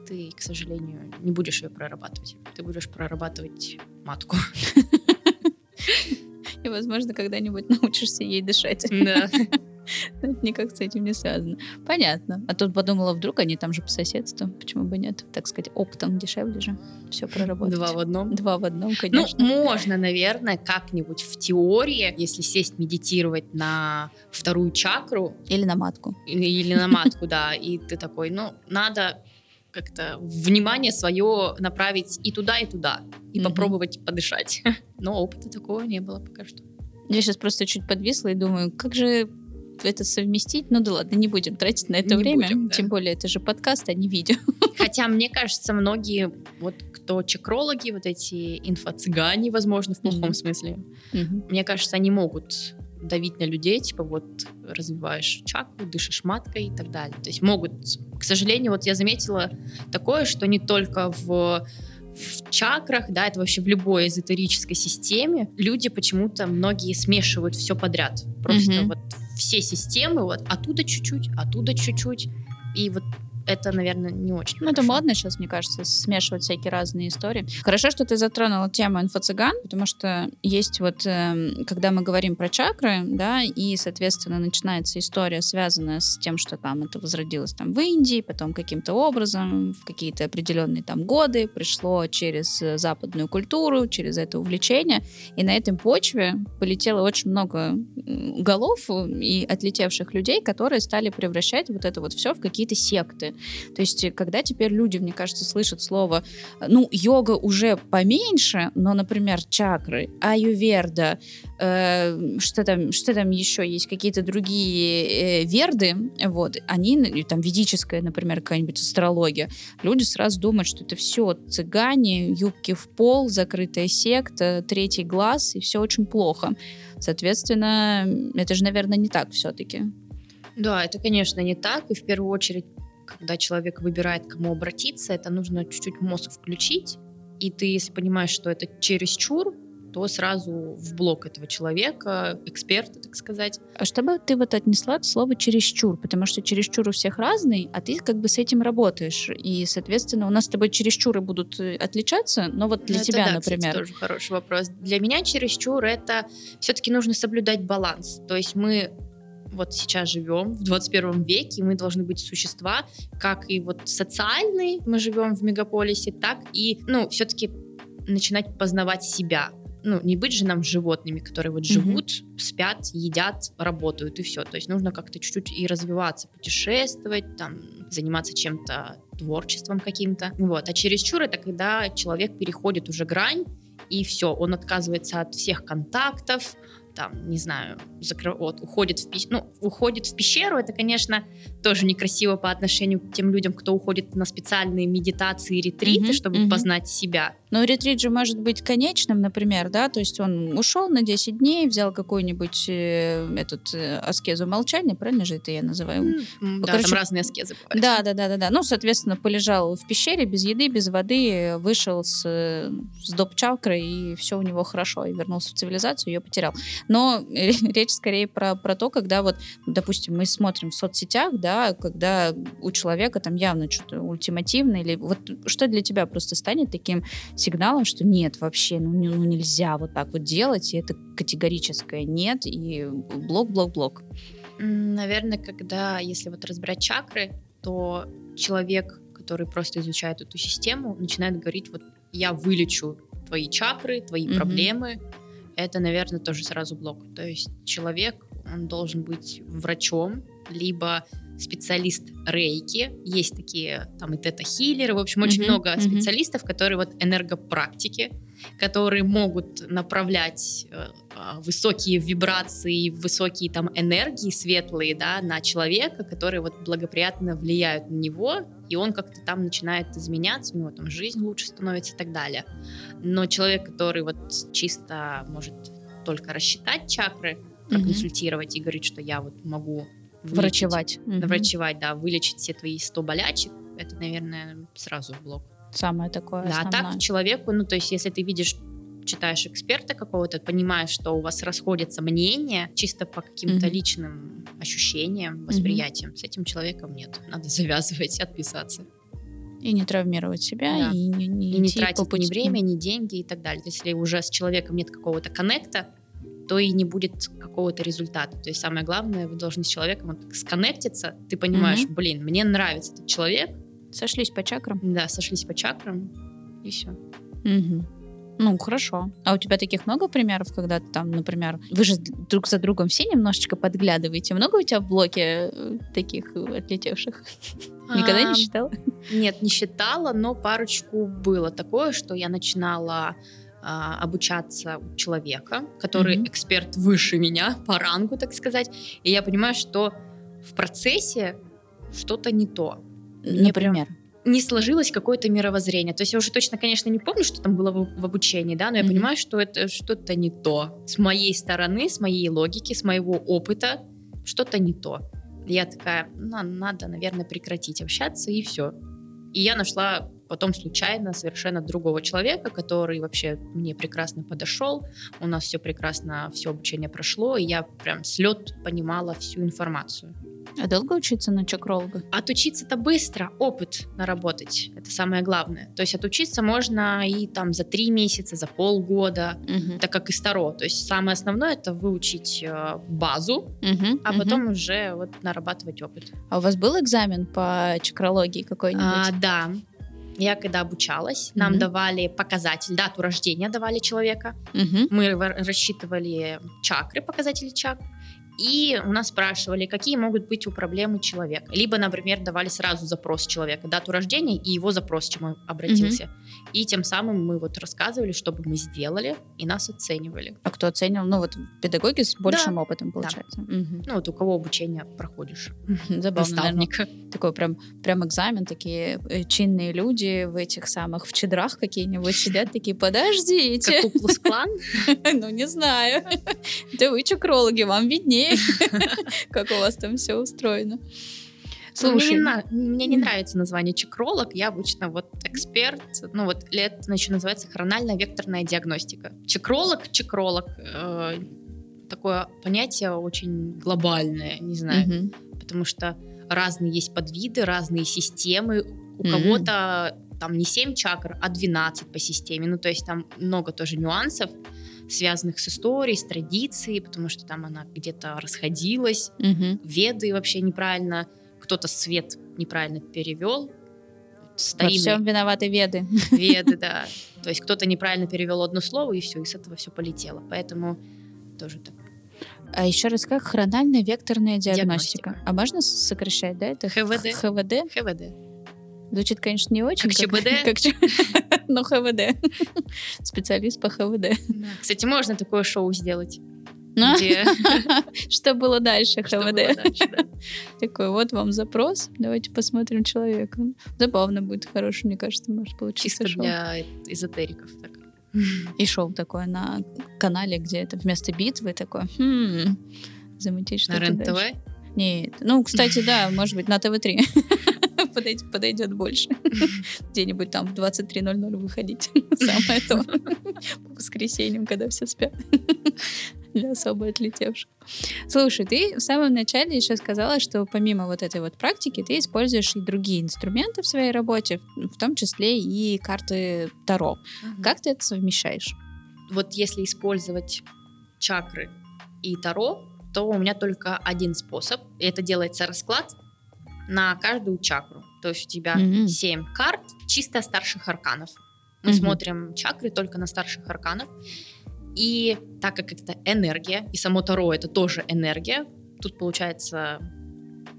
ты, к сожалению, не будешь ее прорабатывать. Ты будешь прорабатывать матку. И, возможно, когда-нибудь научишься ей дышать. Да. Никак с этим не связано. Понятно. А тут подумала, вдруг они там же по соседству. Почему бы нет? Так сказать, оптом дешевле же. Все проработать. Два в одном. Два в одном, конечно. Ну, можно, наверное, как-нибудь в теории, если сесть медитировать на вторую чакру. Или на матку. Или на матку, да. И ты такой, ну, надо как-то внимание свое направить и туда, и туда. И mm-hmm. попробовать подышать. Но опыта такого не было пока что. Я сейчас просто чуть подвисла и думаю, как же это совместить. Ну да ладно, не будем тратить на это не время. Будем, да. Тем более, это же подкаст, а не видео. Хотя, мне кажется, многие, вот кто чакрологи, вот эти инфо-цыгане, возможно, в плохом mm-hmm. смысле, mm-hmm. мне кажется, они могут давить на людей, типа вот развиваешь чакру, дышишь маткой и так далее. То есть могут, к сожалению, вот я заметила такое, что не только в в чакрах, да, это вообще в любой эзотерической системе, люди почему-то многие смешивают все подряд. Просто mm-hmm. вот все системы, вот оттуда чуть-чуть, оттуда чуть-чуть. И вот это, наверное, не очень. Ну, это модно сейчас, мне кажется, смешивать всякие разные истории. Хорошо, что ты затронула тему инфо-цыган, потому что есть вот, э, когда мы говорим про чакры, да, и, соответственно, начинается история, связанная с тем, что там это возродилось там в Индии, потом каким-то образом в какие-то определенные там годы пришло через э, западную культуру, через это увлечение, и на этой почве полетело очень много голов и отлетевших людей, которые стали превращать вот это вот все в какие-то секты. То есть, когда теперь люди, мне кажется, слышат слово, ну, йога уже поменьше, но, например, чакры, аюверда, э, что там, что там еще есть, какие-то другие э, верды, вот, они, там, ведическая, например, какая-нибудь астрология, люди сразу думают, что это все цыгане, юбки в пол, закрытая секта, третий глаз, и все очень плохо. Соответственно, это же, наверное, не так все-таки. Да, это, конечно, не так. И в первую очередь когда человек выбирает, к кому обратиться, это нужно чуть-чуть мозг включить, и ты, если понимаешь, что это чересчур, то сразу в блок этого человека, эксперта, так сказать. А что бы ты вот отнесла от слова «чересчур»? Потому что чересчур у всех разный, а ты как бы с этим работаешь. И, соответственно, у нас с тобой чересчуры будут э, отличаться, но вот для ну, тебя, да, например. Это тоже хороший вопрос. Для меня чересчур — это все-таки нужно соблюдать баланс. То есть мы вот сейчас живем в 21 веке, и мы должны быть существа, как и вот социальные, мы живем в мегаполисе, так и, ну, все-таки начинать познавать себя. Ну, не быть же нам животными, которые вот живут, mm-hmm. спят, едят, работают и все. То есть нужно как-то чуть-чуть и развиваться, путешествовать, там, заниматься чем-то, творчеством каким-то. Вот. А чересчур это когда человек переходит уже грань, и все, он отказывается от всех контактов, там, не знаю, закры... вот, уходит в пещеру. Ну, уходит в пещеру, это, конечно, тоже некрасиво по отношению к тем людям, кто уходит на специальные медитации, ретриты, mm-hmm, чтобы mm-hmm. познать себя. Но ретрит же может быть конечным, например, да, то есть он ушел на 10 дней, взял какую-нибудь э, этот э, аскезу молчания, правильно же это я называю? Mm, да, Короче, там разные аскезы бывают. Да, да, да, да, да. Ну, соответственно, полежал в пещере без еды, без воды, вышел с, с доп-чакрой, и все у него хорошо, и вернулся в цивилизацию, ее потерял. Но речь скорее про, про то, когда вот, допустим, мы смотрим в соцсетях, да, когда у человека там явно что-то ультимативное, или вот что для тебя просто станет таким сигналом, что нет, вообще, ну, не, ну нельзя вот так вот делать, и это категорическое нет, и блок, блок, блок. Наверное, когда, если вот разбирать чакры, то человек, который просто изучает эту систему, начинает говорить, вот я вылечу твои чакры, твои mm-hmm. проблемы, это, наверное, тоже сразу блок. То есть человек, он должен быть врачом, либо специалист рейки, есть такие там и тета-хиллеры, в общем, очень mm-hmm. много mm-hmm. специалистов, которые вот энергопрактики, которые могут направлять э, а, высокие вибрации, высокие там энергии светлые, да, на человека, которые вот благоприятно влияют на него, и он как-то там начинает изменяться, у него там жизнь лучше становится и так далее. Но человек, который вот чисто может только рассчитать чакры, проконсультировать mm-hmm. и говорить, что я вот могу врачевать. Угу. Врачевать, да, вылечить все твои 100 болячек, это, наверное, сразу блок. Самое такое Да, основное. а так человеку, ну, то есть, если ты видишь читаешь эксперта какого-то, понимаешь, что у вас расходятся мнения чисто по каким-то mm-hmm. личным ощущениям, восприятиям. Mm-hmm. С этим человеком нет. Надо завязывать отписаться. И не травмировать себя, да. и не, не, и не тратить ни время, ни деньги и так далее. Если уже с человеком нет какого-то коннекта, то и не будет какого-то результата. То есть самое главное, вы должны с человеком вот сконнектиться, ты понимаешь, mm-hmm. блин, мне нравится этот человек. Сошлись по чакрам. Да, сошлись по чакрам, и все. Угу. Ну, хорошо. А у тебя таких много примеров, когда ты там, например, вы же друг за другом все немножечко подглядываете. Много у тебя в блоке э, таких отлетевших? Никогда не считала? Нет, не считала, но парочку было такое, что я начинала а, обучаться у человека, который mm-hmm. эксперт выше меня по рангу, так сказать, и я понимаю, что в процессе что-то не то. Например? не сложилось какое-то мировоззрение. То есть я уже точно, конечно, не помню, что там было в, в обучении, да, но я mm-hmm. понимаю, что это что-то не то. С моей стороны, с моей логики, с моего опыта, что-то не то. Я такая, ну, надо, наверное, прекратить общаться, и все. И я нашла потом случайно совершенно другого человека, который вообще мне прекрасно подошел, у нас все прекрасно, все обучение прошло, и я прям с лет понимала всю информацию. А долго учиться на чакролога? Отучиться-то быстро, опыт наработать, это самое главное. То есть отучиться можно и там за три месяца, за полгода, угу. так как и старо. То есть самое основное это выучить э, базу, угу, а потом угу. уже вот нарабатывать опыт. А у вас был экзамен по чакрологии какой-нибудь? А, да, я когда обучалась, нам mm-hmm. давали показатель, дату рождения давали человека. Mm-hmm. Мы рассчитывали чакры, показатели чакр и у нас спрашивали, какие могут быть у проблемы человека. Либо, например, давали сразу запрос человека, дату рождения и его запрос, к чему обратился. Угу. И тем самым мы вот рассказывали, что бы мы сделали, и нас оценивали. А кто оценил? Ну вот педагоги с большим да. опытом, получается. Да. Угу. Ну вот у кого обучение проходишь. Забавно, Наставника. Такой прям, прям экзамен, такие э, чинные люди в этих самых, в чедрах какие-нибудь сидят, такие, подождите. Как Куклус Клан? Ну не знаю. Да вы чукрологи, вам виднее. как у вас там все устроено. Слушай, мне не, мне не нравится название чекролог, я обычно вот эксперт, ну вот это значит, называется хрональная векторная диагностика. Чекролог, чекролог, э, такое понятие очень глобальное, не знаю, угу. потому что разные есть подвиды, разные системы, у угу. кого-то там не 7 чакр, а 12 по системе, ну то есть там много тоже нюансов связанных с историей, с традицией, потому что там она где-то расходилась, угу. веды вообще неправильно, кто-то свет неправильно перевел. Старинный. Во всем виноваты веды. Веды, да. То есть кто-то неправильно перевел одно слово, и все, и с этого все полетело. Поэтому тоже так. А еще раз, как хрональная векторная диагностика. диагностика. А можно сокращать, да? Это ХВД. ХВД? ХВД. Звучит, конечно, не очень. Как, ЧБД? Как, но ХВД. Специалист по ХВД. Да. Кстати, можно такое шоу сделать. где... Что было дальше, ХВД? Такой, вот вам запрос, давайте посмотрим человека. Забавно будет, хороший, мне кажется, может получиться Чисто для эзотериков. Так. И шел такой на канале, где это вместо битвы такой, хм, замутить что-то На РЕН-ТВ? Нет. Ну, кстати, да, может быть, на ТВ-3 подойдет, больше. Где-нибудь там в 23.00 выходить. Самое то. По воскресеньям, когда все спят. Для особо отлетевших. Слушай, ты в самом начале еще сказала, что помимо вот этой вот практики ты используешь и другие инструменты в своей работе, в том числе и карты Таро. Как ты это совмещаешь? Вот если использовать чакры и Таро, то у меня только один способ. И это делается расклад на каждую чакру. То есть у тебя mm-hmm. 7 карт чисто старших арканов. Мы mm-hmm. смотрим чакры только на старших арканов. И так как это энергия, и само Таро это тоже энергия, тут получается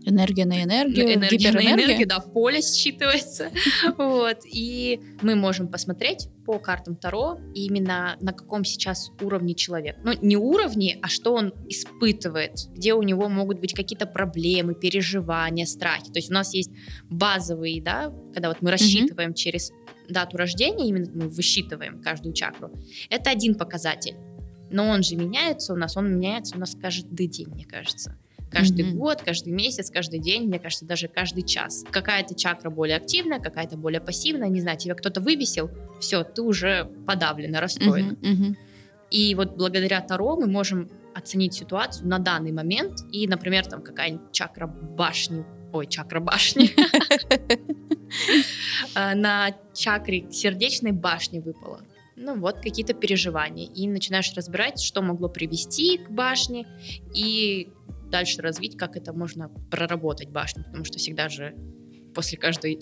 Энергия на энергию, энергия на энергию, да, поле считывается. вот. И мы можем посмотреть по картам Таро именно на каком сейчас уровне человек. Ну, не уровне, а что он испытывает, где у него могут быть какие-то проблемы, переживания, страхи. То есть у нас есть базовые, да, когда вот мы рассчитываем mm-hmm. через дату рождения, именно мы высчитываем каждую чакру. Это один показатель. Но он же меняется у нас, он меняется у нас каждый день, мне кажется. Каждый mm-hmm. год, каждый месяц, каждый день, мне кажется, даже каждый час. Какая-то чакра более активная, какая-то более пассивная, не знаю, тебя кто-то вывесил, все, ты уже подавлена, расстроена. Mm-hmm. Mm-hmm. И вот благодаря Таро мы можем оценить ситуацию на данный момент, и, например, там какая-нибудь чакра башни, ой, чакра башни, а, на чакре сердечной башни выпала ну вот какие-то переживания и начинаешь разбирать, что могло привести к башне и дальше развить, как это можно проработать башню, потому что всегда же после каждой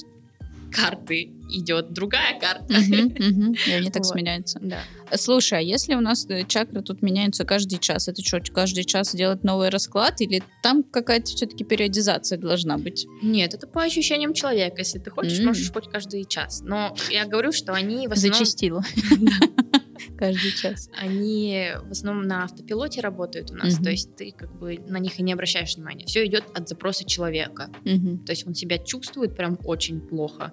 карты идет другая карта. и они так сменяются. Да. Слушай, а если у нас э, чакры тут меняются каждый час, это что, каждый час делать новый расклад или там какая-то все-таки периодизация должна быть? Нет, это по ощущениям человека. Если ты хочешь, можешь хоть каждый час. Но я говорю, что они в основном... Зачастила. каждый час. Они в основном на автопилоте работают у нас, mm-hmm. то есть ты как бы на них и не обращаешь внимания. Все идет от запроса человека. Mm-hmm. То есть он себя чувствует прям очень плохо.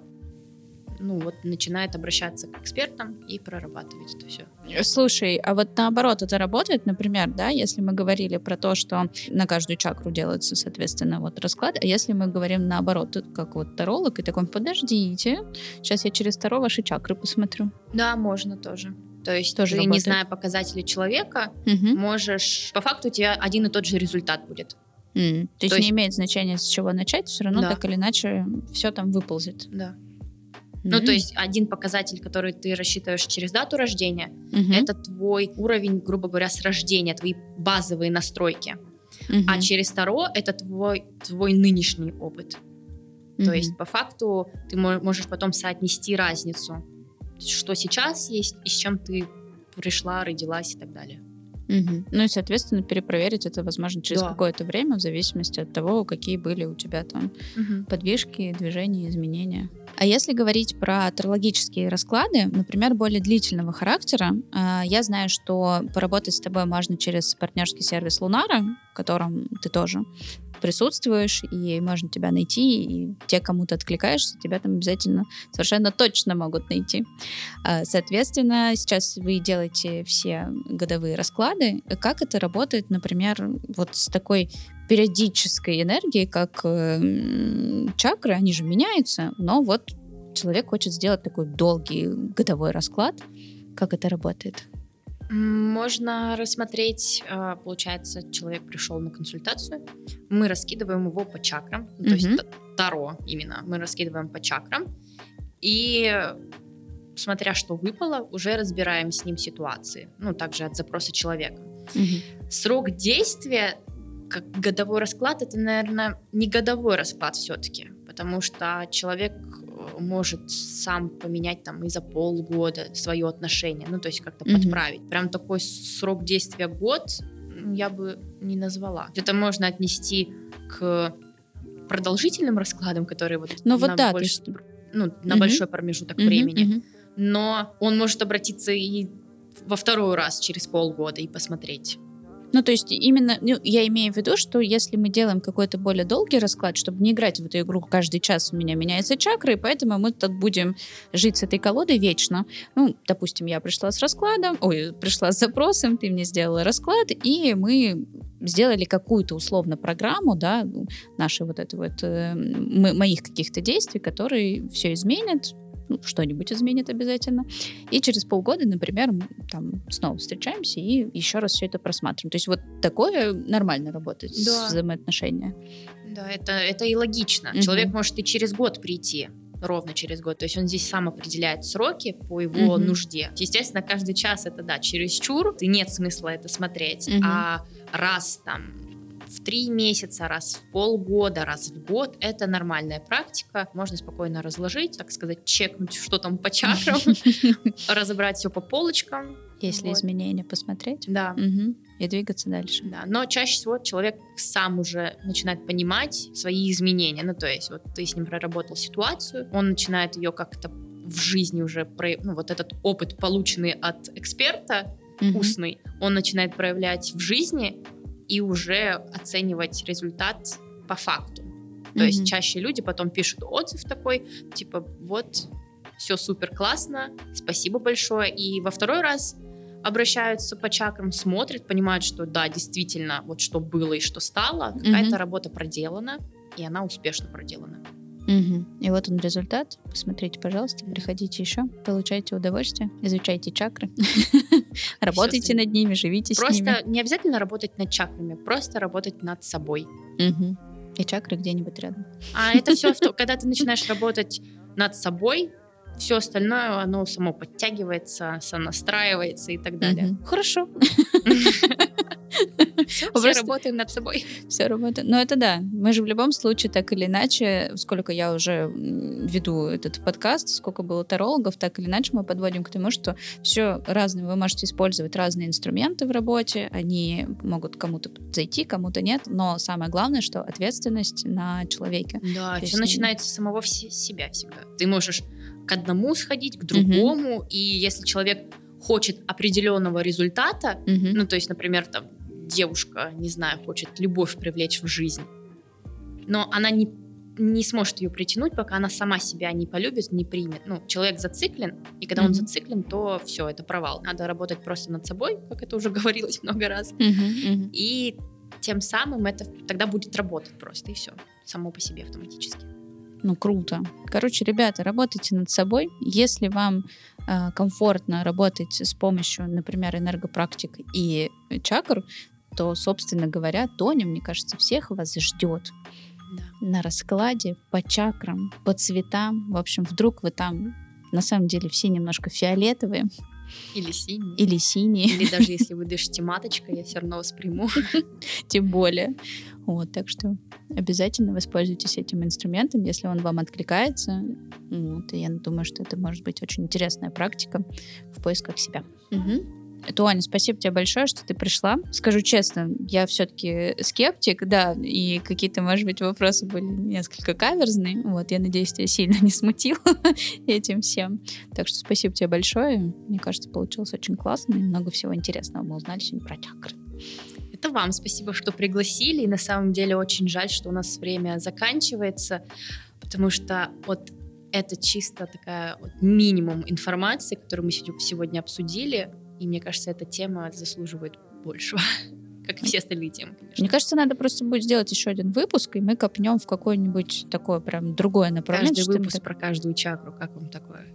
Ну вот начинает обращаться к экспертам и прорабатывать это все. Слушай, а вот наоборот это работает, например, да, если мы говорили про то, что на каждую чакру делается, соответственно, вот расклад, а если мы говорим наоборот, как вот таролог, и такой, подождите, сейчас я через Таро ваши чакры посмотрю. Да, можно тоже. То есть Тоже ты, работает. не зная показателей человека, угу. можешь... По факту у тебя один и тот же результат будет. Mm. То, То есть, есть не имеет значения, с чего начать, все равно да. так или иначе все там выползет. Да. Mm-hmm. Ну, то есть один показатель, который ты рассчитываешь через дату рождения, mm-hmm. это твой уровень, грубо говоря, с рождения, твои базовые настройки. Mm-hmm. А через Таро это твой, твой нынешний опыт. Mm-hmm. То есть по факту ты можешь потом соотнести разницу что сейчас есть и с чем ты пришла, родилась и так далее. Угу. Ну и, соответственно, перепроверить это возможно через да. какое-то время, в зависимости от того, какие были у тебя там угу. подвижки, движения, изменения. А если говорить про астрологические расклады, например, более длительного характера, э, я знаю, что поработать с тобой можно через партнерский сервис Лунара, котором ты тоже присутствуешь, и можно тебя найти, и те, кому ты откликаешься, тебя там обязательно совершенно точно могут найти. А, соответственно, сейчас вы делаете все годовые расклады. Как это работает, например, вот с такой периодической энергией, как э, чакры, они же меняются, но вот человек хочет сделать такой долгий годовой расклад. Как это работает? Можно рассмотреть, а, получается, человек пришел на консультацию, мы раскидываем его по чакрам, mm-hmm. то есть Таро именно, мы раскидываем по чакрам, и смотря что выпало, уже разбираем с ним ситуации, ну, также от запроса человека. Mm-hmm. Срок действия, как годовой расклад, это, наверное, не годовой расклад все-таки, потому что человек может сам поменять там и за полгода свое отношение, ну то есть как-то mm-hmm. подправить. Прям такой срок действия год я бы не назвала. Это можно отнести к продолжительным раскладам, которые вот ну, вот да, больш... есть... ну, на mm-hmm. большой промежуток mm-hmm. времени. Mm-hmm. Но он может обратиться и во второй раз через полгода и посмотреть Ну, то есть именно, ну, я имею в виду, что если мы делаем какой-то более долгий расклад, чтобы не играть в эту игру каждый час у меня меняется чакра, и поэтому мы тут будем жить с этой колодой вечно. Ну, допустим, я пришла с раскладом, ой, пришла с запросом, ты мне сделала расклад, и мы сделали какую-то условно программу, да, нашей вот этой вот, э, моих каких-то действий, которые все изменят, ну, что-нибудь изменит обязательно. И через полгода, например, мы там снова встречаемся и еще раз все это просматриваем. То есть вот такое нормально работает да. взаимоотношения. Да, это, это и логично. Угу. Человек может и через год прийти ровно через год. То есть он здесь сам определяет сроки по его угу. нужде. Естественно, каждый час это, да, через чур, и нет смысла это смотреть. Угу. А раз там в три месяца, раз в полгода, раз в год. Это нормальная практика. Можно спокойно разложить, так сказать, чекнуть, что там по чакрам, разобрать все по полочкам. Если вот. изменения посмотреть. Да. Угу. И двигаться дальше. Да. Но чаще всего человек сам уже начинает понимать свои изменения. Ну, то есть, вот ты с ним проработал ситуацию, он начинает ее как-то в жизни уже, ну, вот этот опыт, полученный от эксперта, угу. устный, он начинает проявлять в жизни, и уже оценивать результат по факту. То mm-hmm. есть чаще люди потом пишут отзыв такой, типа, вот, все супер классно, спасибо большое. И во второй раз обращаются по чакрам, смотрят, понимают, что да, действительно, вот что было и что стало, какая-то mm-hmm. работа проделана, и она успешно проделана. Угу. И вот он результат. Посмотрите, пожалуйста, приходите еще, получайте удовольствие, изучайте чакры, работайте над ними, живите с ними. Просто не обязательно работать над чакрами, просто работать над собой. И чакры где-нибудь рядом. А это все, когда ты начинаешь работать над собой, все остальное, оно само подтягивается, сонастраивается и так далее. Хорошо. Все, все работаем над собой. Все работает. Но это да. Мы же в любом случае, так или иначе, сколько я уже веду этот подкаст, сколько было тарологов, так или иначе мы подводим к тому, что все разное. Вы можете использовать разные инструменты в работе. Они могут кому-то зайти, кому-то нет. Но самое главное, что ответственность на человеке. Да, все начинается с самого себя всегда. Ты можешь к одному сходить, к другому, и если человек хочет определенного результата, угу. ну, то есть, например, там, девушка, не знаю, хочет любовь привлечь в жизнь, но она не, не сможет ее притянуть, пока она сама себя не полюбит, не примет. Ну, человек зациклен, и когда mm-hmm. он зациклен, то все, это провал. Надо работать просто над собой, как это уже говорилось много раз. Mm-hmm. И тем самым это тогда будет работать просто, и все, само по себе автоматически. Ну, круто. Короче, ребята, работайте над собой. Если вам э, комфортно работать с помощью, например, энергопрактик и чакр, то, собственно говоря, Тоня, мне кажется, всех вас ждет да. на раскладе по чакрам, по цветам. В общем, вдруг вы там на самом деле все немножко фиолетовые. Или синие. Или синие. Или даже если вы дышите маточкой, я все равно восприму. Тем более. Вот, так что обязательно воспользуйтесь этим инструментом, если он вам откликается. Вот, и я думаю, что это может быть очень интересная практика в поисках себя. Угу. Туаня, спасибо тебе большое, что ты пришла. Скажу честно, я все-таки скептик, да, и какие-то, может быть, вопросы были несколько каверзные. Вот, я надеюсь, тебя сильно не смутил этим всем. Так что спасибо тебе большое. Мне кажется, получилось очень классно и много всего интересного мы узнали сегодня про чакры. Это вам спасибо, что пригласили. И на самом деле очень жаль, что у нас время заканчивается, потому что вот это чисто такая вот минимум информации, которую мы сегодня обсудили. И мне кажется, эта тема заслуживает большего как и все остальные темы, конечно. Мне кажется, надо просто будет сделать еще один выпуск, и мы копнем в какое-нибудь такое прям другое направление. Каждый выпуск так... про каждую чакру, как вам такое?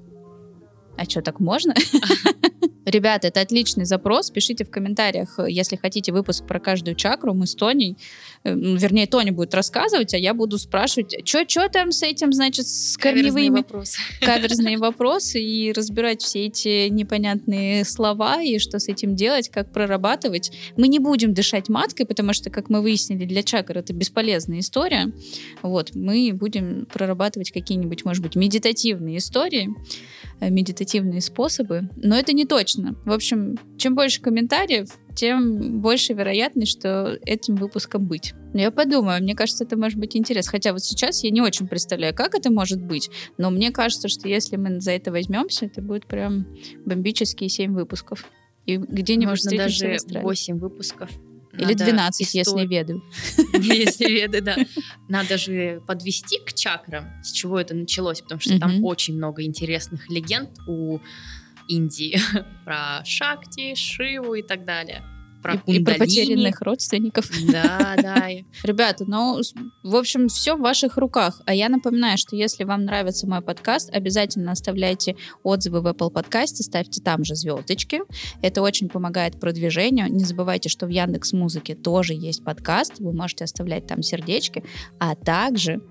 А что, так можно? Ребята, это отличный запрос. Пишите в комментариях, если хотите выпуск про каждую чакру. Мы с Тоней, э, вернее, Тоня будет рассказывать, а я буду спрашивать, что там с этим, значит, с корневыми... вопросы. Каверзные вопросы и разбирать все эти непонятные слова и что с этим делать, как прорабатывать. Мы не будем дышать маткой, потому что, как мы выяснили, для чакр это бесполезная история. Вот, мы будем прорабатывать какие-нибудь, может быть, медитативные истории, э, медитативные способы, но это не точно. В общем, чем больше комментариев, тем больше вероятность, что этим выпуском быть. Но я подумаю, мне кажется, это может быть интересно. Хотя вот сейчас я не очень представляю, как это может быть, но мне кажется, что если мы за это возьмемся, это будет прям бомбические 7 выпусков. И где-нибудь Можно даже 8 выпусков Или 12, если веды. Если веды, да. Надо же подвести к чакрам, с чего это началось, потому что там очень много интересных легенд у Индии. Про Шакти, Шиву и так далее про и, и про потерянных родственников. Да, да. Ребята, ну, в общем, все в ваших руках. А я напоминаю, что если вам нравится мой подкаст, обязательно оставляйте отзывы в Apple подкасте, ставьте там же звездочки. Это очень помогает продвижению. Не забывайте, что в Яндекс Музыке тоже есть подкаст. Вы можете оставлять там сердечки. А также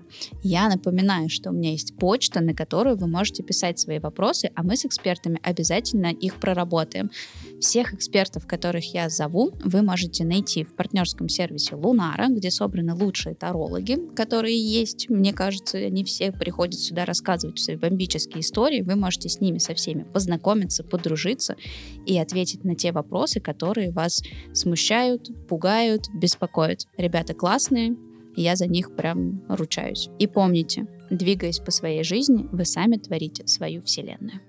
я напоминаю, что у меня есть почта, на которую вы можете писать свои вопросы, а мы с экспертами обязательно их проработаем. Всех экспертов, которых я зову, вы можете найти в партнерском сервисе Лунара, где собраны лучшие тарологи, которые есть. Мне кажется, они все приходят сюда рассказывать свои бомбические истории. Вы можете с ними со всеми познакомиться, подружиться и ответить на те вопросы, которые вас смущают, пугают, беспокоят. Ребята классные, я за них прям ручаюсь. И помните, двигаясь по своей жизни, вы сами творите свою вселенную.